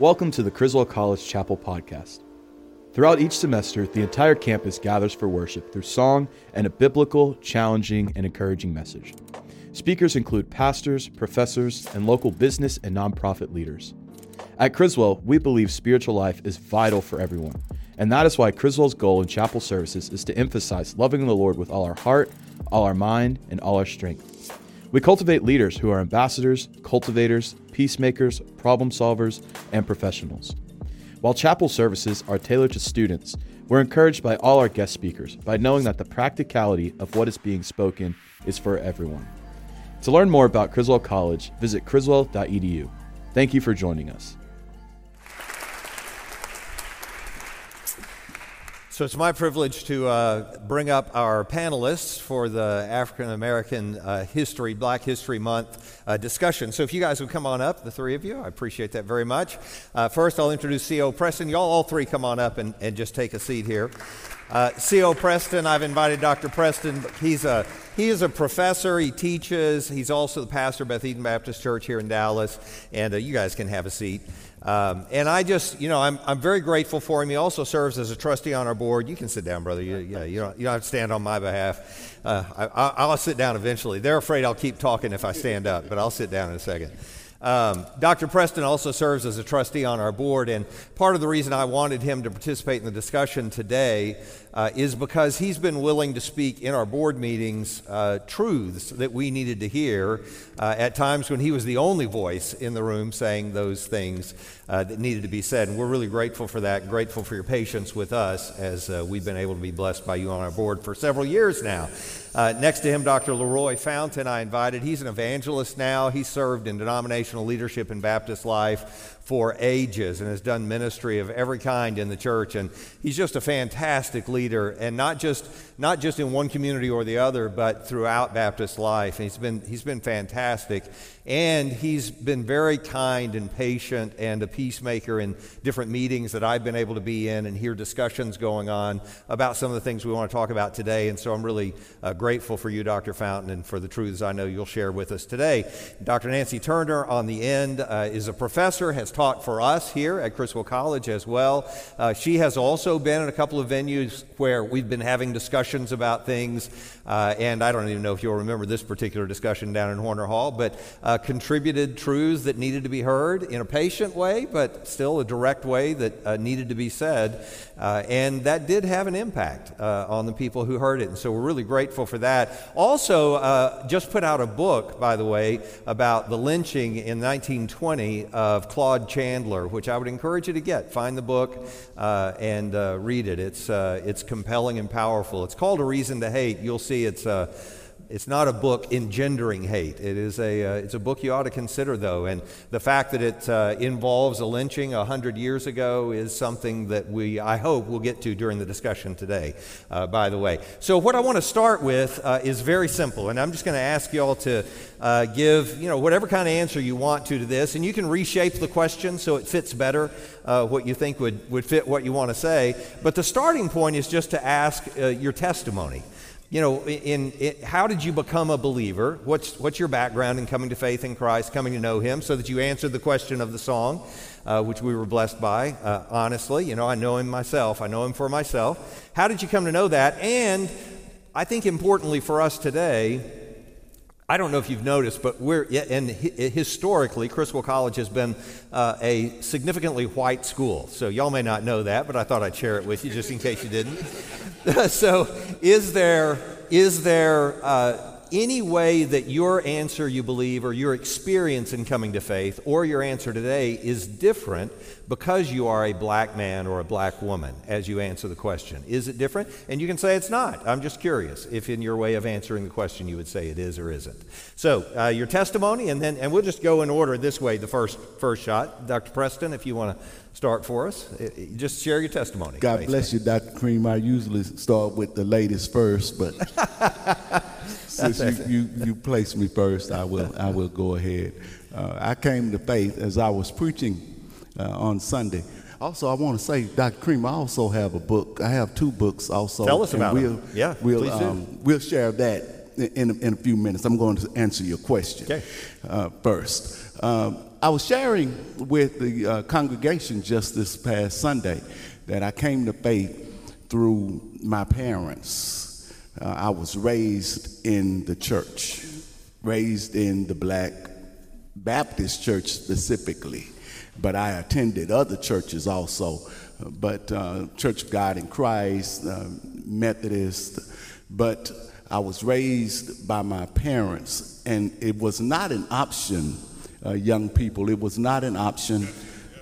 Welcome to the Criswell College Chapel podcast. Throughout each semester, the entire campus gathers for worship through song and a biblical, challenging, and encouraging message. Speakers include pastors, professors, and local business and nonprofit leaders. At Criswell, we believe spiritual life is vital for everyone, and that is why Criswell's goal in chapel services is to emphasize loving the Lord with all our heart, all our mind, and all our strength. We cultivate leaders who are ambassadors, cultivators, peacemakers, problem solvers, and professionals. While chapel services are tailored to students, we're encouraged by all our guest speakers by knowing that the practicality of what is being spoken is for everyone. To learn more about Criswell College, visit criswell.edu. Thank you for joining us. So it's my privilege to uh, bring up our panelists for the African American uh, History, Black History Month uh, discussion. So if you guys would come on up, the three of you, I appreciate that very much. Uh, first, I'll introduce C.O. Preston. Y'all, all three, come on up and, and just take a seat here. Uh, C.O. Preston, I've invited Dr. Preston. He's a he is a professor. He teaches. He's also the pastor of Beth Eden Baptist Church here in Dallas. And uh, you guys can have a seat. Um, and I just, you know, I'm, I'm very grateful for him. He also serves as a trustee on our board. You can sit down, brother. You, yeah, you don't, you don't have to stand on my behalf. Uh, I, will sit down eventually. They're afraid I'll keep talking if I stand up, but I'll sit down in a second. Um, Dr. Preston also serves as a trustee on our board, and part of the reason I wanted him to participate in the discussion today uh, is because he's been willing to speak in our board meetings uh, truths that we needed to hear uh, at times when he was the only voice in the room saying those things uh, that needed to be said. And we're really grateful for that, grateful for your patience with us as uh, we've been able to be blessed by you on our board for several years now. Uh, next to him, Dr. Leroy Fountain, I invited. He's an evangelist now. He served in denominational leadership in Baptist life for ages and has done ministry of every kind in the church. And he's just a fantastic leader, and not just, not just in one community or the other, but throughout Baptist life. And he's been, he's been fantastic. And he's been very kind and patient and a peacemaker in different meetings that I've been able to be in and hear discussions going on about some of the things we want to talk about today. And so I'm really uh, grateful for you, Dr. Fountain, and for the truths I know you'll share with us today. Dr. Nancy Turner on the end uh, is a professor, has taught for us here at Criswell College as well. Uh, she has also been in a couple of venues where we've been having discussions about things. Uh, and I don't even know if you'll remember this particular discussion down in Horner Hall, but uh, contributed truths that needed to be heard in a patient way, but still a direct way that uh, needed to be said. Uh, and that did have an impact uh, on the people who heard it. And so we're really grateful for that. Also, just put out a book, by the way, about the lynching in 1920 of Claude Chandler, which I would encourage you to get. Find the book uh, and uh, read it. It's, uh, it's compelling and powerful. It's called A Reason to Hate. You'll see it's, uh, it's not a book engendering hate. It is a, uh, it's a book you ought to consider, though. And the fact that it uh, involves a lynching 100 years ago is something that we, I hope, we'll get to during the discussion today, uh, by the way. So, what I want to start with uh, is very simple. And I'm just going to ask you all to uh, give, you know, whatever kind of answer you want to to this. And you can reshape the question so it fits better uh, what you think would, would fit what you want to say. But the starting point is just to ask your testimony you know, in, in, how did you become a believer? What's, what's your background in coming to faith in Christ, coming to know Him, so that you answered the question of the song, uh, which we were blessed by, uh, honestly. You know, I know Him myself, I know Him for myself. How did you come to know that? And I think importantly for us today, I don't know if you've noticed, but we're, and historically, Criswell College has been uh, a significantly white school. So y'all may not know that, but I thought I'd share it with you just in case you didn't. so, is there, is there uh, any way that your answer, you believe, or your experience in coming to faith, or your answer today is different because you are a black man or a black woman as you answer the question? Is it different? And you can say it's not. I'm just curious if, in your way of answering the question, you would say it is or isn't. So, uh, your testimony, and then and we'll just go in order this way. The first first shot, Dr. Preston, if you want to start for us, just share your testimony. God bless you, Dr. Cream. I usually start with the ladies first, but. since you, you, you placed me first, I will, I will go ahead. Uh, I came to faith as I was preaching uh, on Sunday. Also, I want to say, Dr. Cream, I also have a book. I have two books also. Tell us about we'll, them. Yeah, we'll, um, we'll share that in, in a few minutes. I'm going to answer your question okay. uh, first. Um, I was sharing with the uh, congregation just this past Sunday that I came to faith through my parents. Uh, I was raised in the church, raised in the Black Baptist church specifically, but I attended other churches also. But uh, Church of God in Christ, uh, Methodist, but I was raised by my parents, and it was not an option, uh, young people. It was not an option.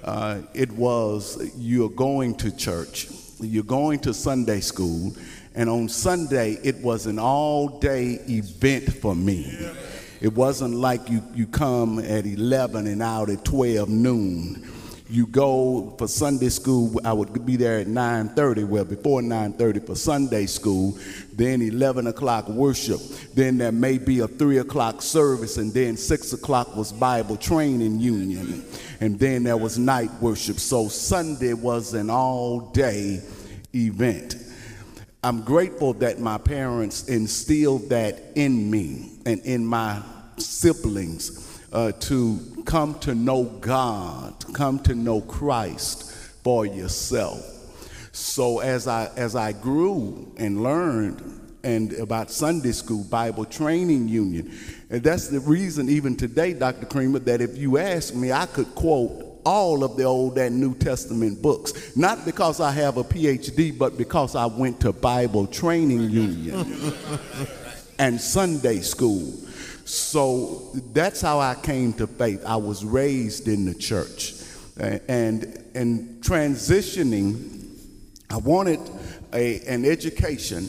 Uh, it was you're going to church you're going to Sunday school, and on Sunday it was an all day event for me. It wasn't like you, you come at 11 and out at 12 noon. You go for Sunday school, I would be there at 9.30, well, before 9.30 for Sunday school, then 11 o'clock worship, then there may be a 3 o'clock service, and then 6 o'clock was Bible training union and then there was night worship. So Sunday was an all day event. I'm grateful that my parents instilled that in me and in my siblings uh, to come to know God, come to know Christ for yourself. So as I as I grew and learned and about Sunday school, Bible Training Union. And that's the reason, even today, Dr. Creamer, that if you ask me, I could quote all of the Old and New Testament books. Not because I have a PhD, but because I went to Bible Training Union and Sunday school. So that's how I came to faith. I was raised in the church. And, and transitioning, I wanted a, an education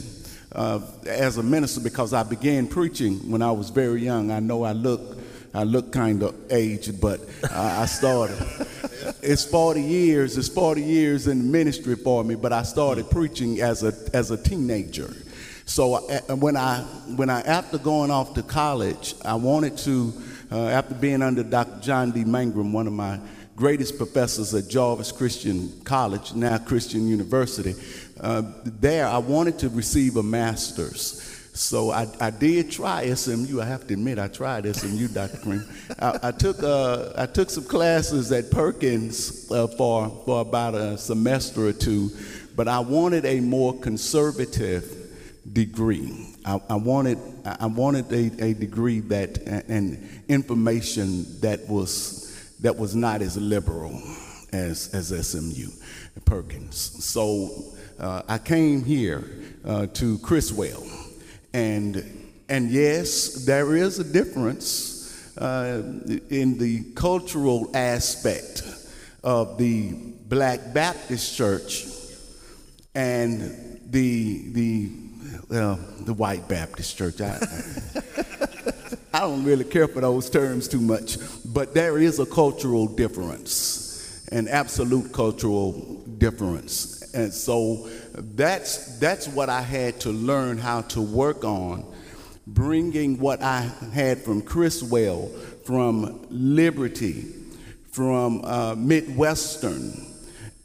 uh, as a minister because I began preaching when I was very young. I know I look I look kind of aged, but I, I started. it's 40 years. It's 40 years in ministry for me, but I started preaching as a as a teenager. So uh, when I when I after going off to college, I wanted to uh, after being under Dr. John D. Mangrum, one of my greatest professors at Jarvis Christian College, now Christian University. Uh, there, I wanted to receive a master's. So I, I did try SMU. I have to admit, I tried SMU, Dr. Cream. I, I, took, uh, I took some classes at Perkins uh, for, for about a semester or two, but I wanted a more conservative degree. I, I wanted, I wanted a, a degree that, and information that was that was not as liberal as, as SMU Perkins. So uh, I came here uh, to Criswell, and, and yes, there is a difference uh, in the cultural aspect of the Black Baptist Church and the, the, the White Baptist Church. I, I don't really care for those terms too much, but there is a cultural difference, an absolute cultural difference. And so that's, that's what I had to learn how to work on, bringing what I had from Criswell, from Liberty, from uh, Midwestern,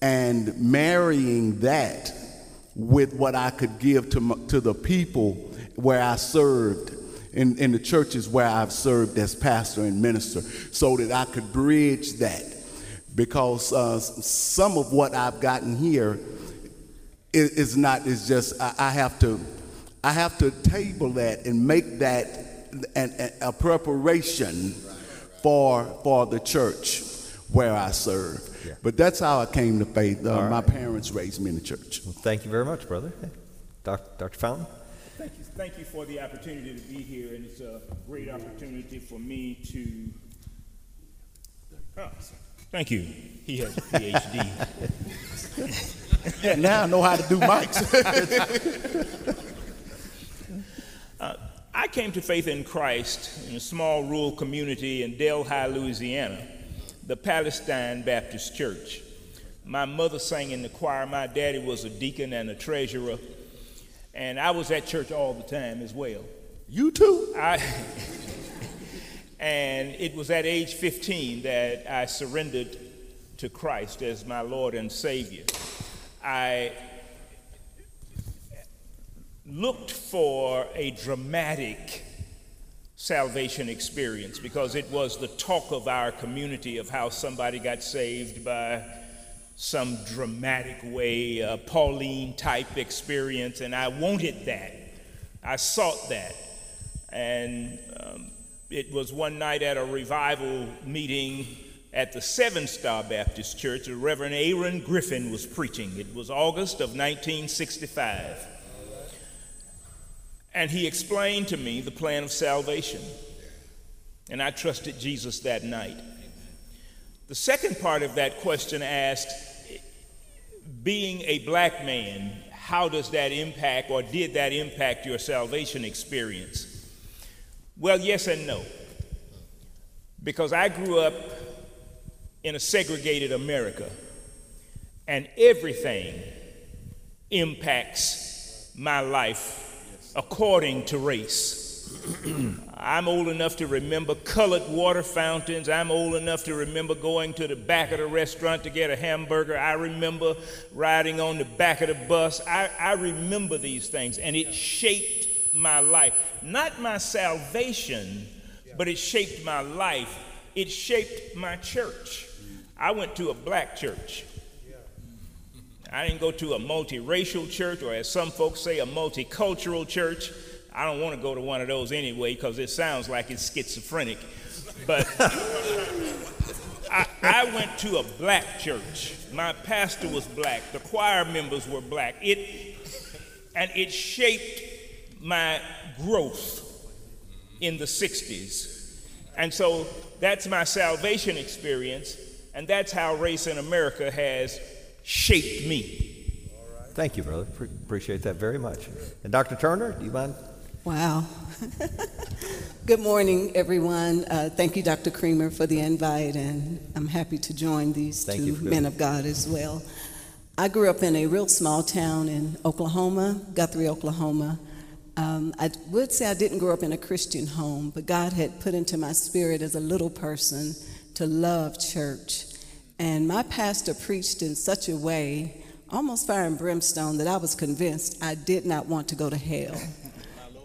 and marrying that with what I could give to, to the people where I served in, in the churches where I've served as pastor and minister so that I could bridge that. Because uh, some of what I've gotten here is, is not, is just, I, I, have to, I have to table that and make that an, an, a preparation for, for the church where I serve. Yeah. But that's how I came to faith. Uh, right. My parents raised me in the church. Well, thank you very much, brother. Dr. Dr. Fountain? Thank you, thank you for the opportunity to be here, and it's a great opportunity for me to. Oh, thank you. He has a PhD. now I know how to do mics. uh, I came to faith in Christ in a small rural community in Delhi, Louisiana, the Palestine Baptist Church. My mother sang in the choir. My daddy was a deacon and a treasurer and I was at church all the time as well. You too? I, and it was at age 15 that I surrendered to Christ as my Lord and Savior. I looked for a dramatic salvation experience because it was the talk of our community of how somebody got saved by some dramatic way, Pauline type experience, and I wanted that. I sought that. And um, it was one night at a revival meeting at the Seven Star Baptist Church. The Reverend Aaron Griffin was preaching. It was August of 1965. And he explained to me the plan of salvation. And I trusted Jesus that night. The second part of that question asked, being a black man, how does that impact or did that impact your salvation experience? Well, yes and no. Because I grew up in a segregated America, and everything impacts my life according to race. I'm old enough to remember colored water fountains. I'm old enough to remember going to the back of the restaurant to get a hamburger. I remember riding on the back of the bus. I, I remember these things, and it shaped my life. Not my salvation, but it shaped my life. It shaped my church. I went to a black church. I didn't go to a multiracial church, or as some folks say, a multicultural church. I don't want to go to one of those anyway because it sounds like it's schizophrenic. But I, I, went to a black church. My pastor was black. The choir members were black. It, and it shaped my growth in the 60s. And so that's my salvation experience, and that's how race in America has shaped me. Thank you, brother. Pre- appreciate that very much. And Dr. Turner, do you mind? Wow. Good morning, everyone. Uh, thank you, Dr. Creamer, for the invite, and I'm happy to join these thank two men of God as well. I grew up in a real small town in Oklahoma, Guthrie, Oklahoma. Um, I would say I didn't grow up in a Christian home, but God had put into my spirit as a little person to love church. And my pastor preached in such a way, almost fire and brimstone, that I was convinced I did not want to go to hell.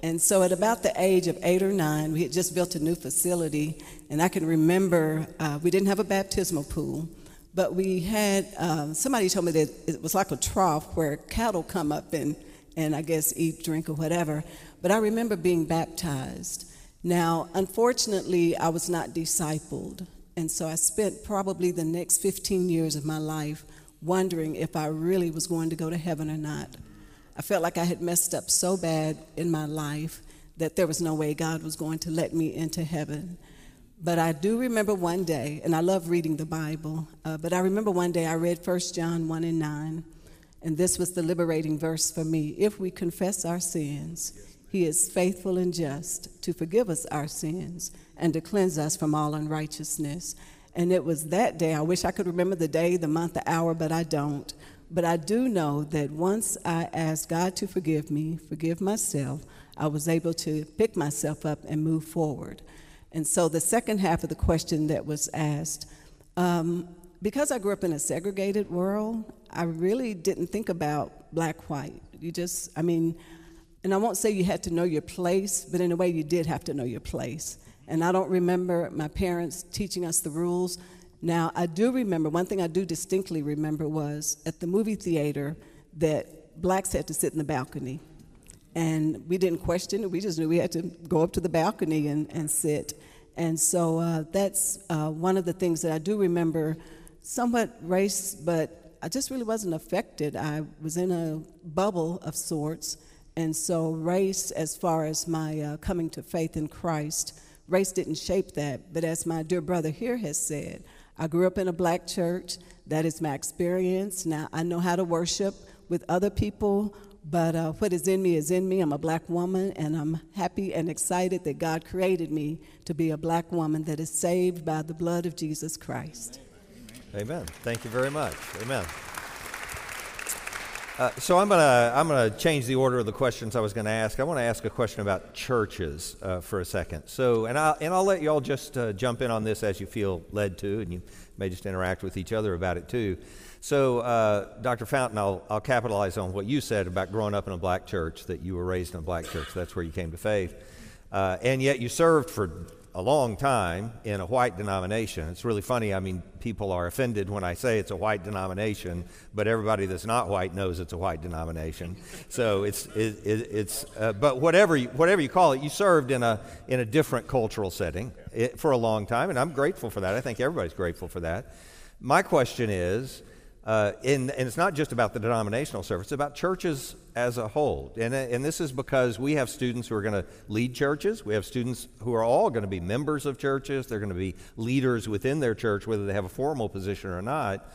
And so, at about the age of eight or nine, we had just built a new facility, and I can remember uh, we didn't have a baptismal pool, but we had um, somebody told me that it was like a trough where cattle come up and, and I guess eat, drink, or whatever. But I remember being baptized. Now, unfortunately, I was not discipled. And so I spent probably the next 15 years of my life wondering if I really was going to go to heaven or not. I felt like I had messed up so bad in my life that there was no way God was going to let me into heaven. But I do remember one day, and I love reading the Bible, uh, but I remember one day I read 1 John 1 and 9, and this was the liberating verse for me. If we confess our sins, he is faithful and just to forgive us our sins and to cleanse us from all unrighteousness. And it was that day, I wish I could remember the day, the month, the hour, but I don't. But I do know that once I asked God to forgive me, forgive myself, I was able to pick myself up and move forward. And so the second half of the question that was asked, um, because I grew up in a segregated world, I really didn't think about black, white. You just, I mean, and I won't say you had to know your place, but in a way you did have to know your place. And I don't remember my parents teaching us the rules. Now, I do remember, one thing I do distinctly remember was at the movie theater that blacks had to sit in the balcony. And we didn't question it, we just knew we had to go up to the balcony and, and sit. And so uh, that's uh, one of the things that I do remember somewhat race, but I just really wasn't affected. I was in a bubble of sorts. And so, race, as far as my uh, coming to faith in Christ, race didn't shape that. But as my dear brother here has said, I grew up in a black church. That is my experience. Now, I know how to worship with other people, but uh, what is in me is in me. I'm a black woman, and I'm happy and excited that God created me to be a black woman that is saved by the blood of Jesus Christ. Amen. Thank you very much. Amen. Uh, so I'm gonna I'm gonna change the order of the questions I was gonna ask. I want to ask a question about churches uh, for a second. So and I and I'll let y'all just uh, jump in on this as you feel led to, and you may just interact with each other about it too. So uh, Dr. Fountain, I'll I'll capitalize on what you said about growing up in a black church. That you were raised in a black church. That's where you came to faith, uh, and yet you served for a long time in a white denomination. It's really funny. I mean, people are offended when I say it's a white denomination, but everybody that's not white knows it's a white denomination. So it's it, it, it's uh, but whatever you, whatever you call it, you served in a in a different cultural setting it, for a long time, and I'm grateful for that. I think everybody's grateful for that. My question is. Uh, and, and, it's not just about the denominational service, it's about churches as a whole. And, and this is because we have students who are going to lead churches. We have students who are all going to be members of churches. They're going to be leaders within their church, whether they have a formal position or not.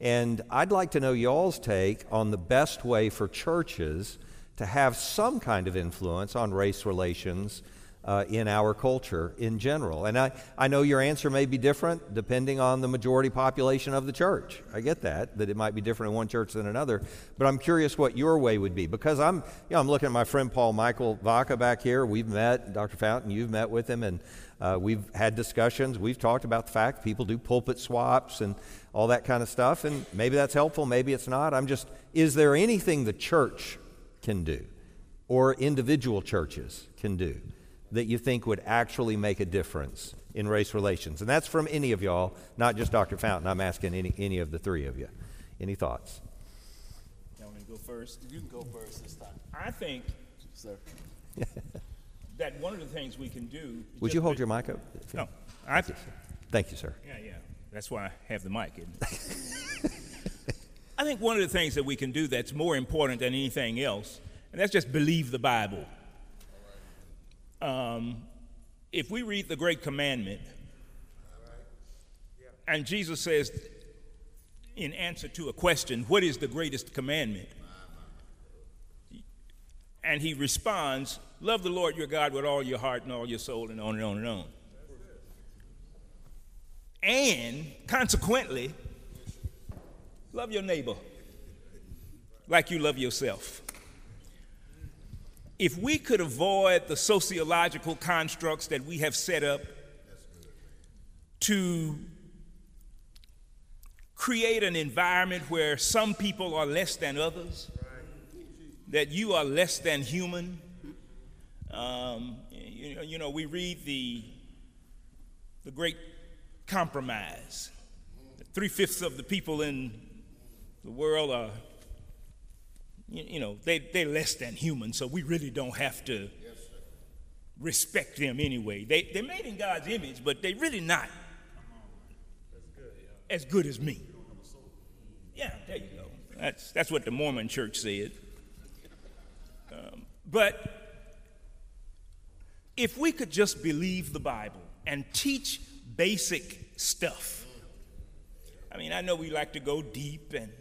And I'd like to know y'all's take on the best way for churches to have some kind of influence on race relations uh, in our culture in general. And I, I know your answer may be different depending on the majority population of the church. I get that, that it might be different in one church than another. But I'm curious what your way would be because I'm, you know, I'm looking at my friend Paul Michael Vaca back here. We've met, Dr. Fountain, you've met with him, and uh, we've had discussions. We've talked about the fact people do pulpit swaps and all that kind of stuff. And maybe that's helpful, maybe it's not. I'm just, is there anything the church can do or individual churches can do? That you think would actually make a difference in race relations? And that's from any of y'all, not just Dr. Fountain. I'm asking any, any of the three of you. Any thoughts? You want me to go first? You can go first this time. I think, sir, that one of the things we can do. Would you hold your mic up? No, I. Th- Thank you, sir. Yeah, yeah. That's why I have the mic. I think one of the things that we can do that's more important than anything else, and that's just believe the Bible. Um, if we read the Great Commandment, and Jesus says, in answer to a question, What is the greatest commandment? And he responds, Love the Lord your God with all your heart and all your soul, and on and on and on. And consequently, love your neighbor like you love yourself if we could avoid the sociological constructs that we have set up to create an environment where some people are less than others, that you are less than human. Um, you, know, you know, we read the, the great compromise. Three fifths of the people in the world are you, you know, they, they're less than human, so we really don't have to respect them anyway. They, they're made in God's image, but they're really not as good as me. Yeah, there you go. That's, that's what the Mormon church said. Um, but if we could just believe the Bible and teach basic stuff, I mean, I know we like to go deep and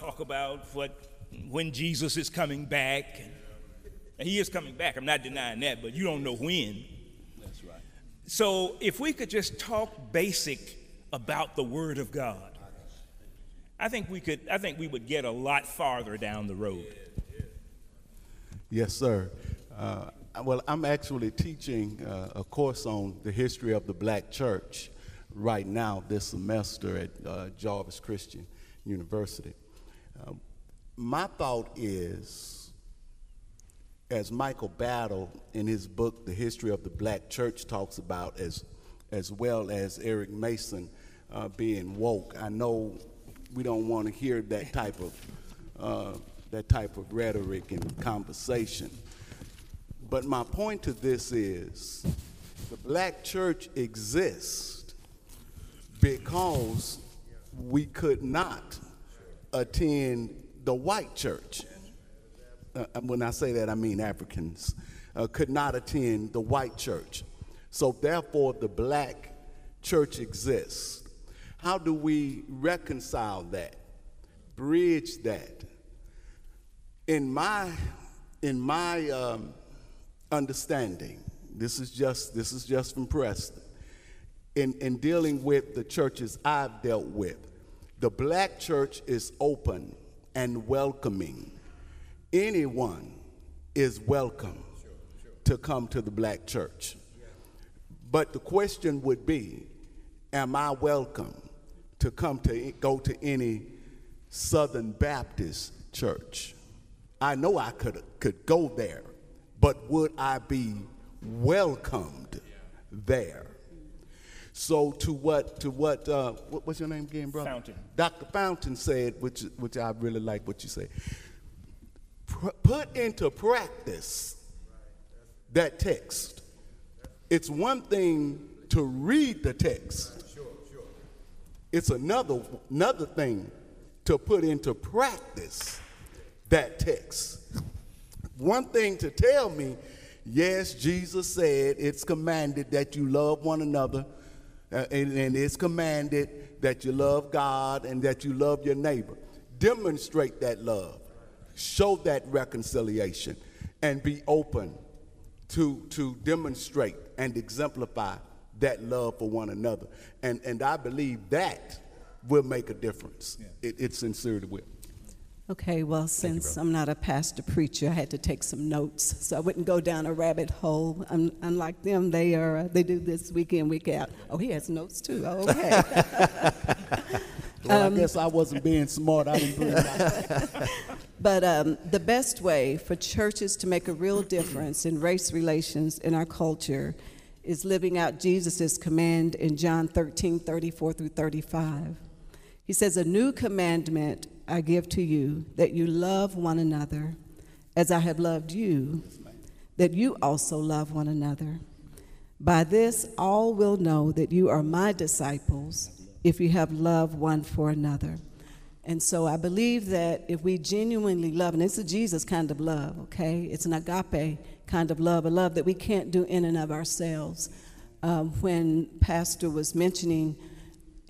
talk about what when Jesus is coming back. And he is coming back. I'm not denying that, but you don't know when. That's right. So if we could just talk basic about the Word of God, I think we could. I think we would get a lot farther down the road. Yes, sir. Uh, well, I'm actually teaching uh, a course on the history of the black church right now this semester at uh, Jarvis Christian University. Um, my thought is, as Michael Battle in his book, The History of the Black Church, talks about, as, as well as Eric Mason uh, being woke, I know we don't want to hear that type of, uh, that type of rhetoric and conversation. But my point to this is the black church exists because we could not attend the white church. Uh, when I say that, I mean Africans uh, could not attend the white church. So, therefore, the black church exists. How do we reconcile that, bridge that? In my, in my um, understanding, this is just this is just from Preston. In in dealing with the churches I've dealt with, The black church is open and welcoming. Anyone is welcome to come to the black church. But the question would be Am I welcome to come to go to any Southern Baptist church? I know I could, could go there, but would I be welcomed there? So to what to what, uh, what what's your name again, brother? Fountain. Dr. Fountain said, which which I really like what you say. Put into practice that text. It's one thing to read the text. It's another another thing to put into practice that text. One thing to tell me, yes, Jesus said it's commanded that you love one another, uh, and, and it's commanded that you love God and that you love your neighbor. Demonstrate that love, show that reconciliation, and be open to, to demonstrate and exemplify that love for one another. And, and I believe that will make a difference. It, it sincerely will. Okay, well, since I'm not a pastor preacher, I had to take some notes so I wouldn't go down a rabbit hole. Un- unlike them, they are uh, they do this week in week out. Oh, he has notes too. Oh, okay. Well, I guess I wasn't being smart. I didn't bring my but um, the best way for churches to make a real difference in race relations in our culture is living out Jesus' command in John 13, 34 through 35. He says, A new commandment I give to you, that you love one another as I have loved you, that you also love one another. By this, all will know that you are my disciples if you have love one for another. And so I believe that if we genuinely love, and it's a Jesus kind of love, okay? It's an agape kind of love, a love that we can't do in and of ourselves. Um, when Pastor was mentioning,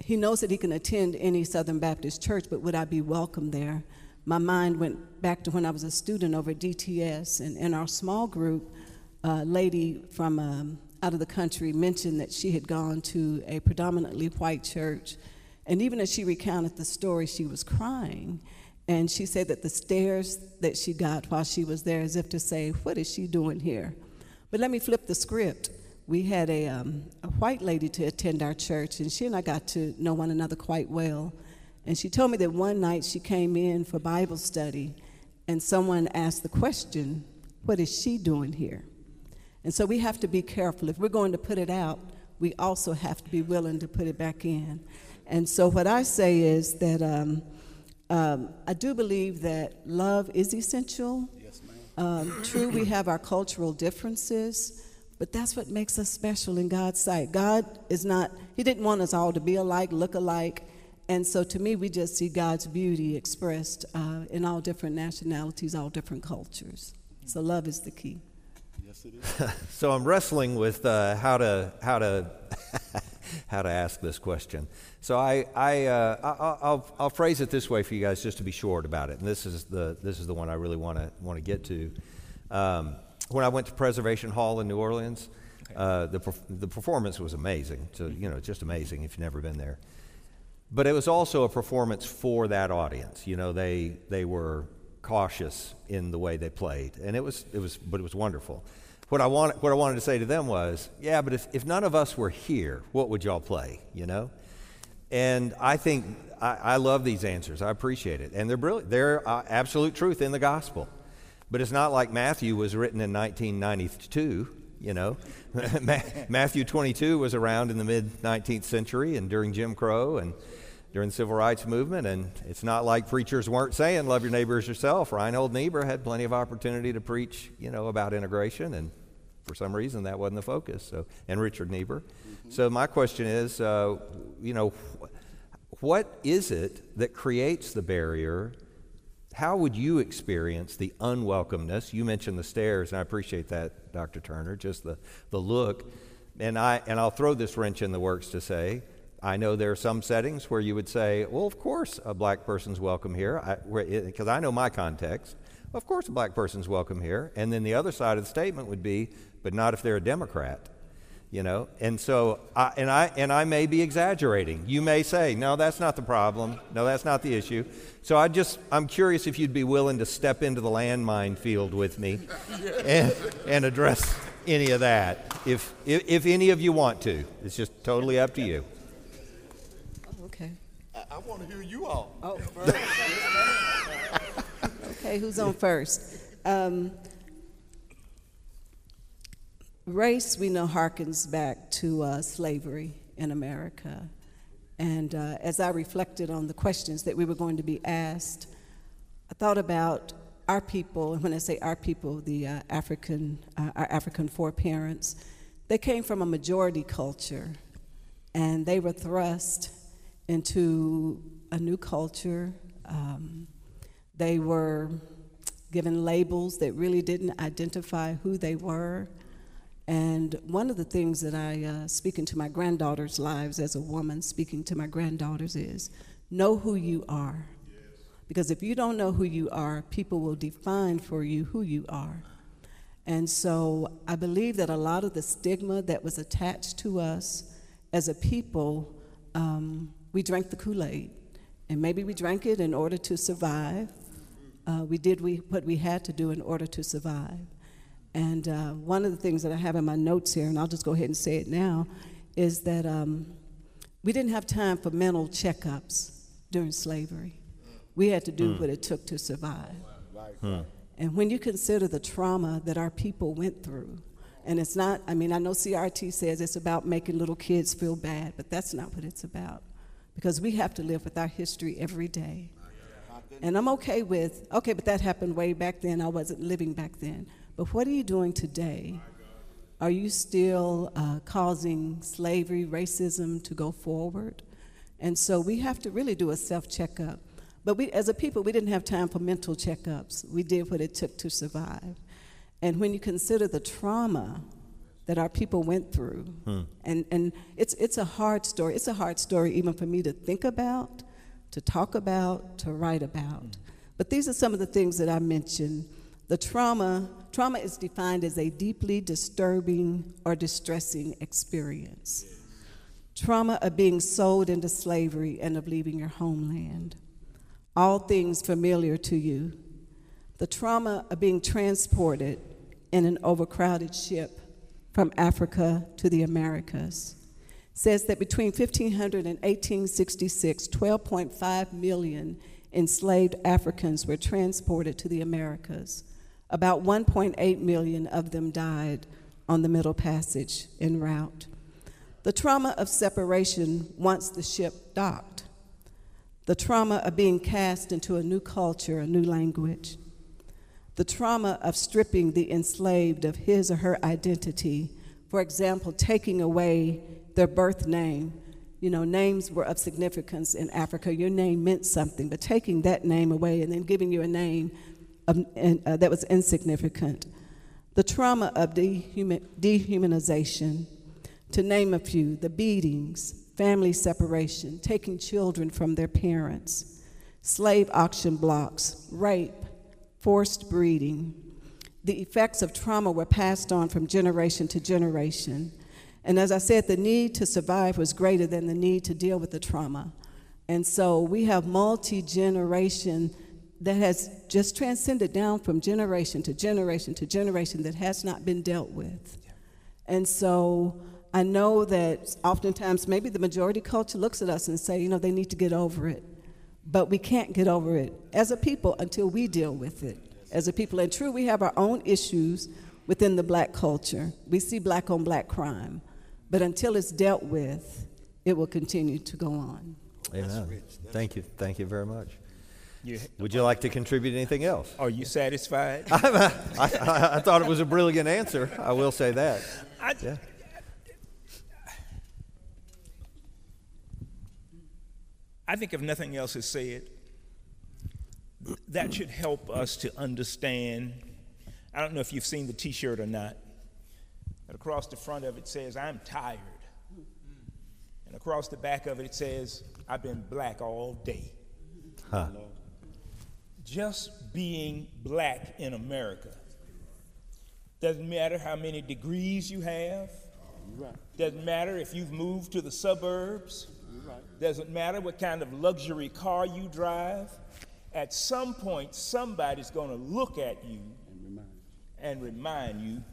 he knows that he can attend any Southern Baptist church, but would I be welcome there? My mind went back to when I was a student over at DTS, and in our small group, a lady from um, out of the country mentioned that she had gone to a predominantly white church. And even as she recounted the story, she was crying. And she said that the stares that she got while she was there, as if to say, What is she doing here? But let me flip the script. We had a, um, a white lady to attend our church, and she and I got to know one another quite well. And she told me that one night she came in for Bible study, and someone asked the question, What is she doing here? And so we have to be careful. If we're going to put it out, we also have to be willing to put it back in. And so what I say is that um, um, I do believe that love is essential. Yes, ma'am. Um, true, we have our cultural differences, but that's what makes us special in God's sight. God is not, He didn't want us all to be alike, look alike. And so to me, we just see God's beauty expressed uh, in all different nationalities, all different cultures. So love is the key. Yes, it is. So I'm wrestling with uh, how to how to how to ask this question. So I I uh, I- I'll I'll phrase it this way for you guys just to be short about it. And this is the this is the one I really want to want to get to. Um, when I went to Preservation Hall in New Orleans, uh, the perf- the performance was amazing. So you know, just amazing if you've never been there. But it was also a performance for that audience. You know, they they were cautious in the way they played, and it was it was but it was wonderful. What I want what I wanted to say to them was, yeah, but if, if none of us were here, what would y'all play? You know, and I think I, I love these answers. I appreciate it, and they're brilliant. They're uh, absolute truth in the gospel. But it's not like Matthew was written in 1992. You know, Matthew 22 was around in the mid 19th century and during Jim Crow and during the civil rights movement. And it's not like preachers weren't saying "love your neighbor as yourself." Reinhold Niebuhr had plenty of opportunity to preach, you know, about integration, and for some reason that wasn't the focus. So, and Richard Niebuhr. So my question is, uh, you know, what is it that creates the barrier how would you experience the unwelcomeness? You mentioned the stares, and I appreciate that, Dr. Turner, just the, the look. And, I, and I'll throw this wrench in the works to say, I know there are some settings where you would say, well, of course a black person's welcome here, because eh, I, know my context. Of course a black person's welcome here. And then the other side of the statement would be, but not if they're a Democrat. You know? And so I, and i and i may be exaggerating. You may say no that's not the problem. No that's not the issue. So i just i'm curious if you'd be willing to step into the landmine field with me and, and address any of that if, if if any of you want to. It's just totally up to you. Okay. I, I want to hear you all. Oh, okay, who's on first? Um, race, we know, harkens back to uh, slavery in America. And uh, as I reflected on the questions that we were going to be asked, I thought about our people, and when I say our people, the uh, African, uh, our African foreparents, they came from a majority culture, and they were thrust into a new culture. Um, they were given labels that really didn't identify who they were. And one of the things that I, uh, speaking to my granddaughters' lives as a woman, speaking to my granddaughters, is know who you are. Because if you don't know who you are, people will define for you who you are. And so I believe that a lot of the stigma that was attached to us as a people, um, we drank the Kool Aid. And maybe we drank it in order to survive. Uh, we did we, what we had to do in order to survive. And uh, one of the things that I have in my notes here, and I'll just go ahead and say it now, is that um, we didn't have time for mental checkups during slavery. We had to do what it took to survive. And when you consider the trauma that our people went through, and it's not, I mean, I know CRT says it's about making little kids feel bad, but that's not what it's about. Because we have to live with our history every day. And I'm okay with, okay, but that happened way back then. I wasn't living back then. But what are you doing today? Are you still uh, causing slavery, racism to go forward? And so we have to really do a self checkup. But we, as a people, we didn't have time for mental checkups. We did what it took to survive. And when you consider the trauma that our people went through, and, and it's, it's a hard story. It's a hard story even for me to think about, to talk about, to write about. But these are some of the things that I mentioned. The trauma, trauma is defined as a deeply disturbing or distressing experience. Trauma of being sold into slavery and of leaving your homeland. All things familiar to you. The trauma of being transported in an overcrowded ship from Africa to the Americas says that between 1500 and 1866, 12.5 million enslaved Africans were transported to the Americas. About 1.8 million of them died on the Middle Passage en route. The trauma of separation once the ship docked. The trauma of being cast into a new culture, a new language. The trauma of stripping the enslaved of his or her identity. For example, taking away their birth name. You know, names were of significance in Africa. Your name meant something, but taking that name away and then giving you a name of, uh, that was insignificant. The trauma of dehuman, dehumanization, to name a few, the beatings, family separation, taking children from their parents, slave auction blocks, rape, forced breeding. The effects of trauma were passed on from generation to generation. And as I said, the need to survive was greater than the need to deal with the trauma. And so we have multi generation that has just transcended down from generation to generation to generation that has not been dealt with. And so I know that oftentimes maybe the majority culture looks at us and say, you know, they need to get over it. But we can't get over it as a people until we deal with it as a people. And true, we have our own issues within the black culture. We see black on black crime. But until it's dealt with, it will continue to go on. Amen. Thank you. Thank you very much. You, Would you like to contribute anything else? are you satisfied? Uh, I, I, I thought it was a brilliant answer. I will say that. I, Yeah. I think if nothing else is said, that should help us to understand. I don't know if you've seen the t shirt or not, but across the front of it says, I'm tired. And across the back of it, it says, I've been black all day. Huh. Just being black in America doesn't matter how many degrees you have, Doesn't matter if you've moved to the suburbs. Doesn't matter what kind of luxury car you drive. At some point, somebody's going to look at you and remind you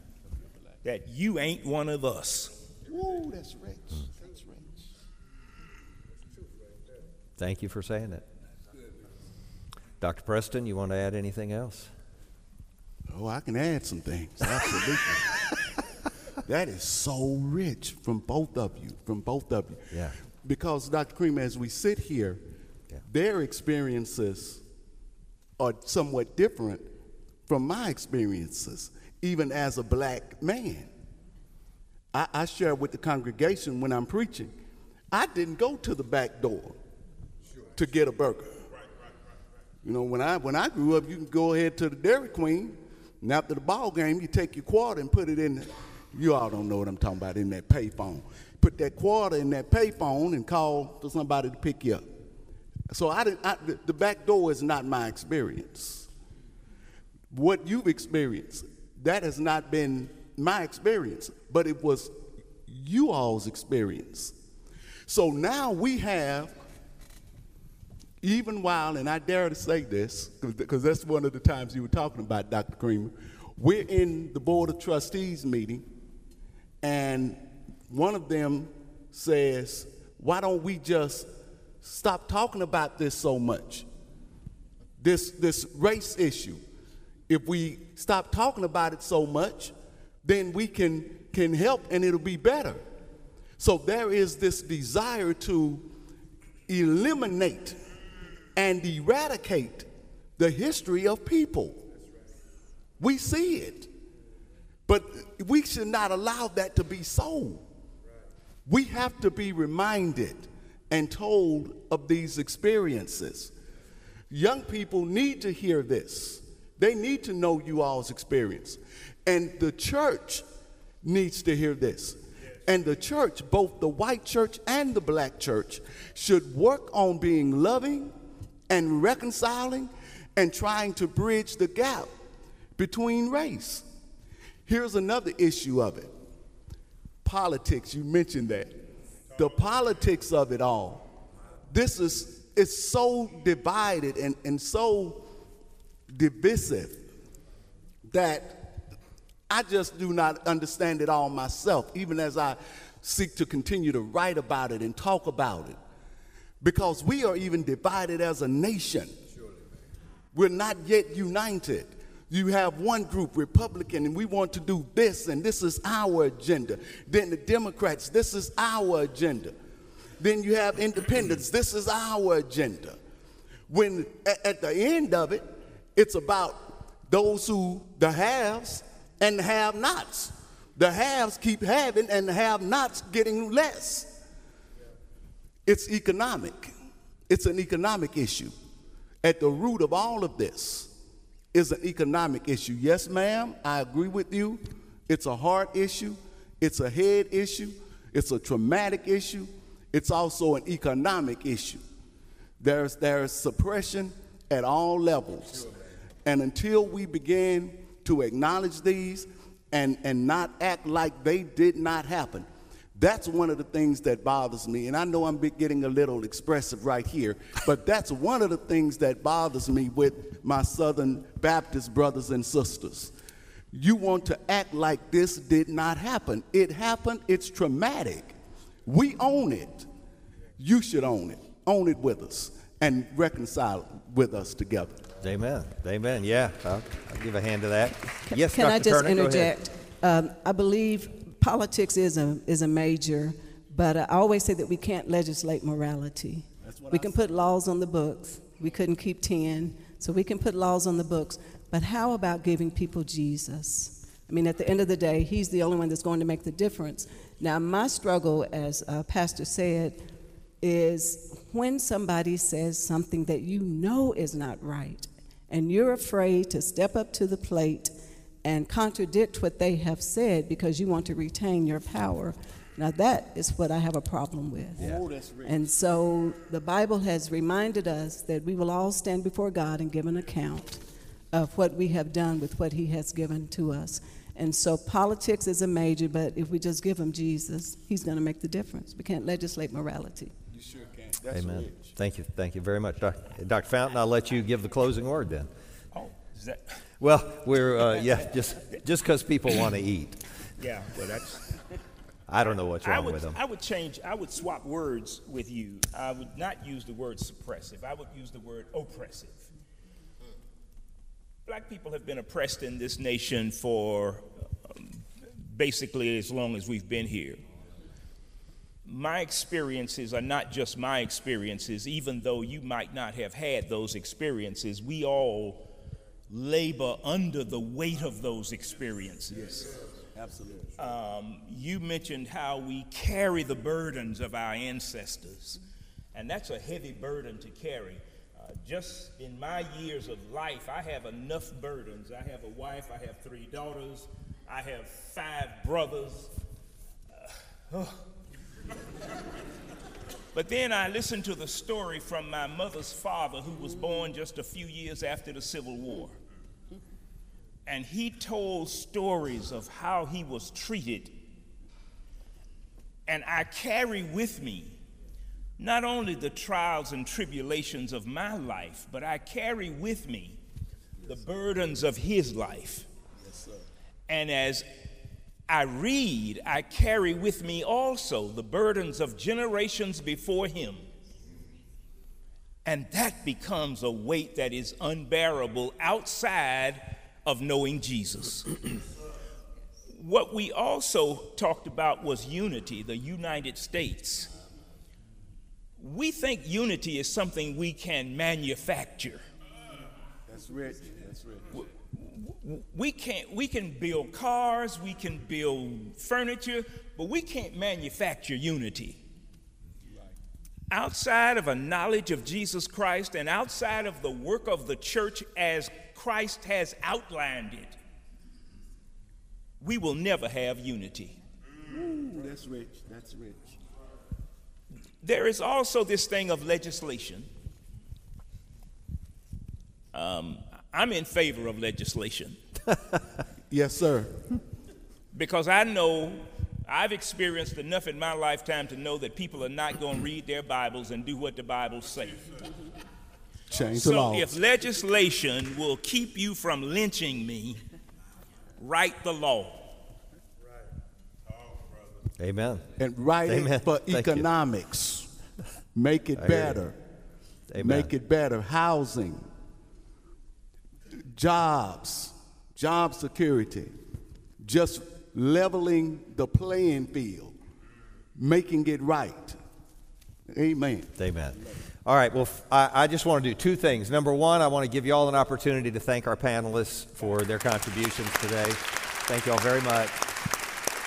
that you ain't one of us. Ooh, that's rich. That's rich. Thank you for saying that. Dr. Preston, you want to add anything else? Oh, I can add some things. Absolutely. that is so rich from both of you, from both of you. Yeah. Because, Dr. Cream, as we sit here, Yeah. their experiences are somewhat different from my experiences, even as a black man. I, I share with the congregation when I'm preaching. I didn't go to the back door to get a burger. You know, when I when I grew up, you can go ahead to the Dairy Queen, and after the ball game, you take your quarter and put it in. The, you all don't know what I'm talking about in that payphone. Put that quarter in that payphone and call for somebody to pick you up. So I didn't. I, the, the back door is not my experience. What you've experienced, that has not been my experience, but it was you all's experience. So now we have even while, and I dare to say this, because that's one of the times you were talking about, Dr. Creamer, we're in the Board of Trustees meeting, and one of them says, Why don't we just stop talking about this so much? This, this race issue. If we stop talking about it so much, then we can, can help and it'll be better. So there is this desire to eliminate and eradicate the history of people. We see it. But we should not allow that to be so. We have to be reminded and told of these experiences. Young people need to hear this. They need to know you all's experience. And the church needs to hear this. And the church, both the white church and the black church, should work on being loving and reconciling and trying to bridge the gap between race. Here's another issue of it politics. You mentioned that. The politics of it all. This is it's so divided and, and so divisive that I just do not understand it all myself, even as I seek to continue to write about it and talk about it. Because we are even divided as a nation. We're not yet united. You have one group, Republican, and we want to do this, and this is our agenda. Then the Democrats, this is our agenda. Then you have independents, this is our agenda. When at the end of it, it's about those who, the haves and the have nots. The haves keep having, and the have nots getting less. It's economic. It's an economic issue. At the root of all of this is an economic issue. Yes, ma'am, I agree with you. It's a heart issue, it's a head issue, it's a traumatic issue, it's also an economic issue. There's, there's suppression at all levels. And until we begin to acknowledge these and, and not act like they did not happen, that's one of the things that bothers me. And I know I'm getting a little expressive right here, but that's one of the things that bothers me with my Southern Baptist brothers and sisters. You want to act like this did not happen. It happened, it's traumatic. We own it. You should own it. Own it with us and reconcile with us together. Amen. Amen. Yeah, I'll, I'll give a hand to that. Yes, Can Dr. I just Turner, interject? Um, I believe politics is a, is a major, but I always say that we can't legislate morality. We can put laws on the books. We couldn't keep 10, so we can put laws on the books. But how about giving people Jesus? I mean, at the end of the day, he's the only one that's going to make the difference. Now, my struggle, as uh, Pastor said, is when somebody says something that you know is not right, and you're afraid to step up to the plate and contradict what they have said because you want to retain your power. Now, that is what I have a problem with. Oh, that's rich. And so the Bible has reminded us that we will all stand before God and give an account of what we have done with what He has given to us. And so politics is a major, but if we just give him Jesus, he's going to make the difference. We can't legislate morality. You sure can. That's Amen. rich. Thank you. Thank you very much. Doc- Dr. Fountain, I'll let you give the closing word then. Is that? Well, we're, uh, yeah, just just because people want to eat. Yeah, well, that's. I don't know what's I wrong would, with them. I would change, I would swap words with you. I would not use the word suppressive, I would use the word oppressive. Black people have been oppressed in this nation for um, basically as long as we've been here. My experiences are not just my experiences, even though you might not have had those experiences. We all labor under the weight of those experiences. Absolutely. Um, you mentioned how we carry the burdens of our ancestors, and that's a heavy burden to carry. Uh, just in my years of life, I have enough burdens. I have a wife, I have three daughters, I have five brothers. Uh, oh. But then I listened to the story from my mother's father, who was born just a few years after the Civil War and he told stories of how he was treated. And I carry with me not only the trials and tribulations of my life, but I carry with me the burdens of his life. And as I read, I carry with me also the burdens of generations before him. And that becomes a weight that is unbearable outside of knowing Jesus. what we also talked about was unity, the United States. We think unity is something we can manufacture. That's rich. That's rich. We can't we can build cars, we can build furniture, but we can't manufacture unity. Outside of a knowledge of Jesus Christ and outside of the work of the church as Christ has outlined it, we will never have unity. Ooh, that's rich. That's rich. There is also this thing of legislation. Um, I'm in favor of legislation Yes, sir. because I know I've experienced enough in my lifetime to know that people are not going to read their Bibles and do what the Bible says. Change the So if legislation will keep you from lynching me, write the law. Amen. and write Amen. it for Thank you. economics. Make it I better. Amen. Make it better. Housing, jobs, job security, just leveling the playing field, making it right. Amen. Amen. All right, well, I just want to do two things. Number one, I want to give you all an opportunity to thank our panelists for their contributions today. Thank you all very much.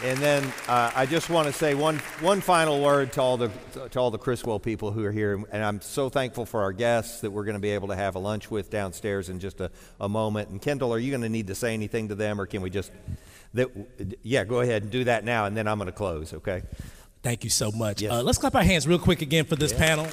And then uh, I just want to say one, one final word to all, the, to all the Criswell people who are here. And I'm so thankful for our guests that we're going to be able to have a lunch with downstairs in just a, a moment. And Kendall, are you going to need to say anything to them, or can we just, that, yeah, go ahead and do that now, and then I'm going to close, okay? Thank you so much. Yes. Uh, let's clap our hands real quick again for this panel.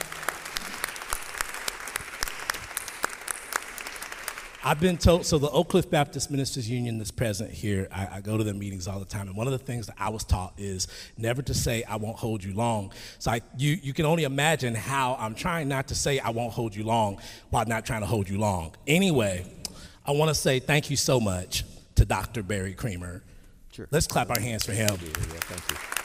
I've been told, so the Oak Cliff Baptist Ministers Union that's present here, I, I go to their meetings all the time, and one of the things that I was taught is never to say, I won't hold you long. So I, you, you can only imagine how I'm trying not to say, I won't hold you long, while not trying to hold you long. Anyway, I want to say thank you so much to Dr. Barry Creamer. Sure. Let's clap our hands for him. Yeah, thank you.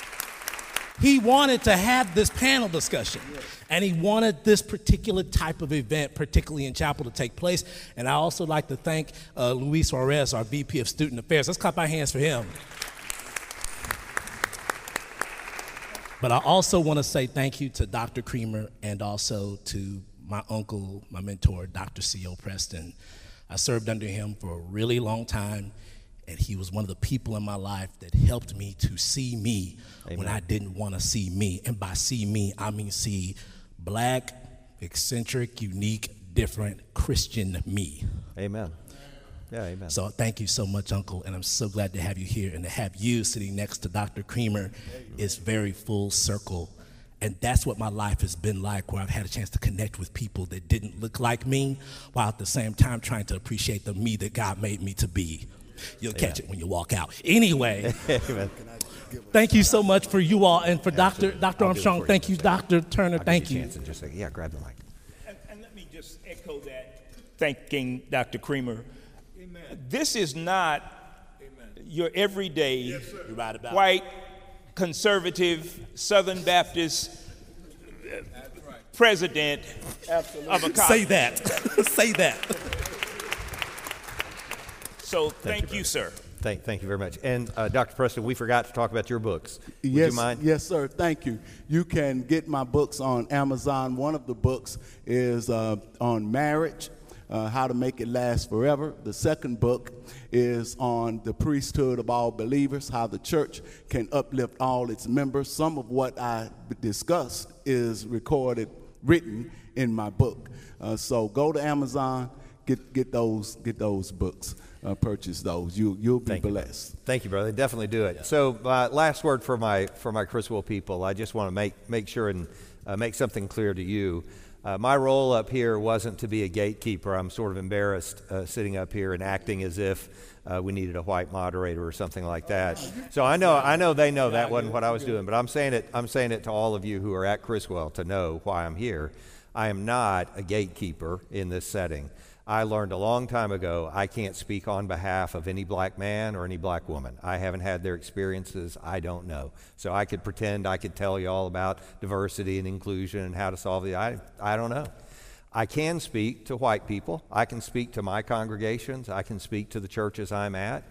He wanted to have this panel discussion, and he wanted this particular type of event, particularly in chapel, to take place. And I also like to thank uh, Luis Suarez, our VP of Student Affairs. Let's clap our hands for him. But I also want to say thank you to Dr. Creamer and also to my uncle, my mentor, Dr. C.O. Preston. I served under him for a really long time, and he was one of the people in my life that helped me to see me when I didn't want to see me. And by see me, I mean see black, eccentric, unique, different Christian me. Amen. Yeah, amen. So thank you so much, Uncle, and I'm so glad to have you here. And to have you sitting next to Dr. Creamer is very full circle. And that's what my life has been like, where I've had a chance to connect with people that didn't look like me, while at the same time trying to appreciate the me that God made me to be. You'll catch it when you walk out. Anyway, thank you so much for you all and for Dr. Dr. Armstrong. Thank you, Dr. Turner. Thank you. Just say, yeah, grab the mic. And, and let me just echo that, thanking Dr. Creamer. This is not your everyday right about it. white, conservative, Southern Baptist uh, president of a college. Say that. Say that. So thank, you, sir. Thank, thank you very much. And uh, Dr. Preston, we forgot to talk about your books. Would yes, you mind? Yes, sir. Thank you. You can get my books on Amazon. One of the books is uh, on marriage, uh, how to make it last forever. The second book is on the priesthood of all believers, how the church can uplift all its members. Some of what I discussed is recorded, written in my book. Uh, so go to Amazon, get get those get those books, uh, purchase those. You you'll be Thank you. blessed. Thank you, brother. Definitely do it. So, uh, last word for my for my Criswell people. I just want to make make sure and uh, make something clear to you. Uh, my role up here wasn't to be a gatekeeper. I'm sort of embarrassed uh, sitting up here and acting as if uh, we needed a white moderator or something like that. So I know I know they know that wasn't what I was doing, but I'm saying it I'm saying it to all of you who are at Criswell to know why I'm here. I am not a gatekeeper in this setting. I learned a long time ago I can't speak on behalf of any black man or any black woman. I haven't had their experiences. I don't know. So I could pretend I could tell you all about diversity and inclusion and how to solve the I I don't know. I can speak to white people. I can speak to my congregations. I can speak to the churches I'm at.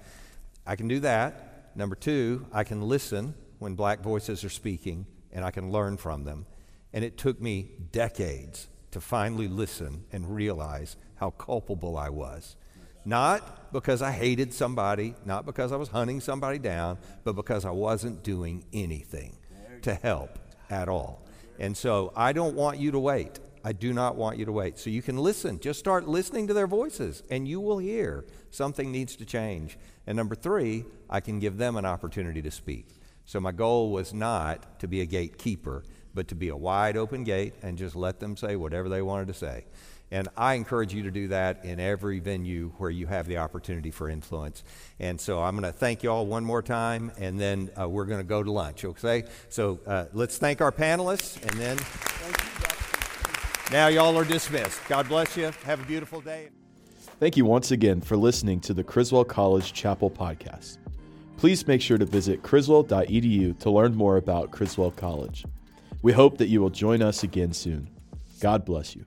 I can do that. Number 2, I can listen when black voices are speaking and I can learn from them. And it took me decades to finally listen and realize how culpable I was. Not because I hated somebody, not because I was hunting somebody down, but because I wasn't doing anything to help at all. And so I don't want you to wait. I do not want you to wait. So you can listen. Just start listening to their voices, and you will hear something needs to change. And number three, I can give them an opportunity to speak. So my goal was not to be a gatekeeper, but to be a wide open gate and just let them say whatever they wanted to say. And I encourage you to do that in every venue where you have the opportunity for influence. And so I'm going to thank you all one more time, and then uh, we're going to go to lunch, okay? So uh, let's thank our panelists, and then now y'all are dismissed. God bless you. Have a beautiful day. Thank you once again for listening to the Criswell College Chapel podcast. Please make sure to visit criswell.edu to learn more about Criswell College. We hope that you will join us again soon. God bless you.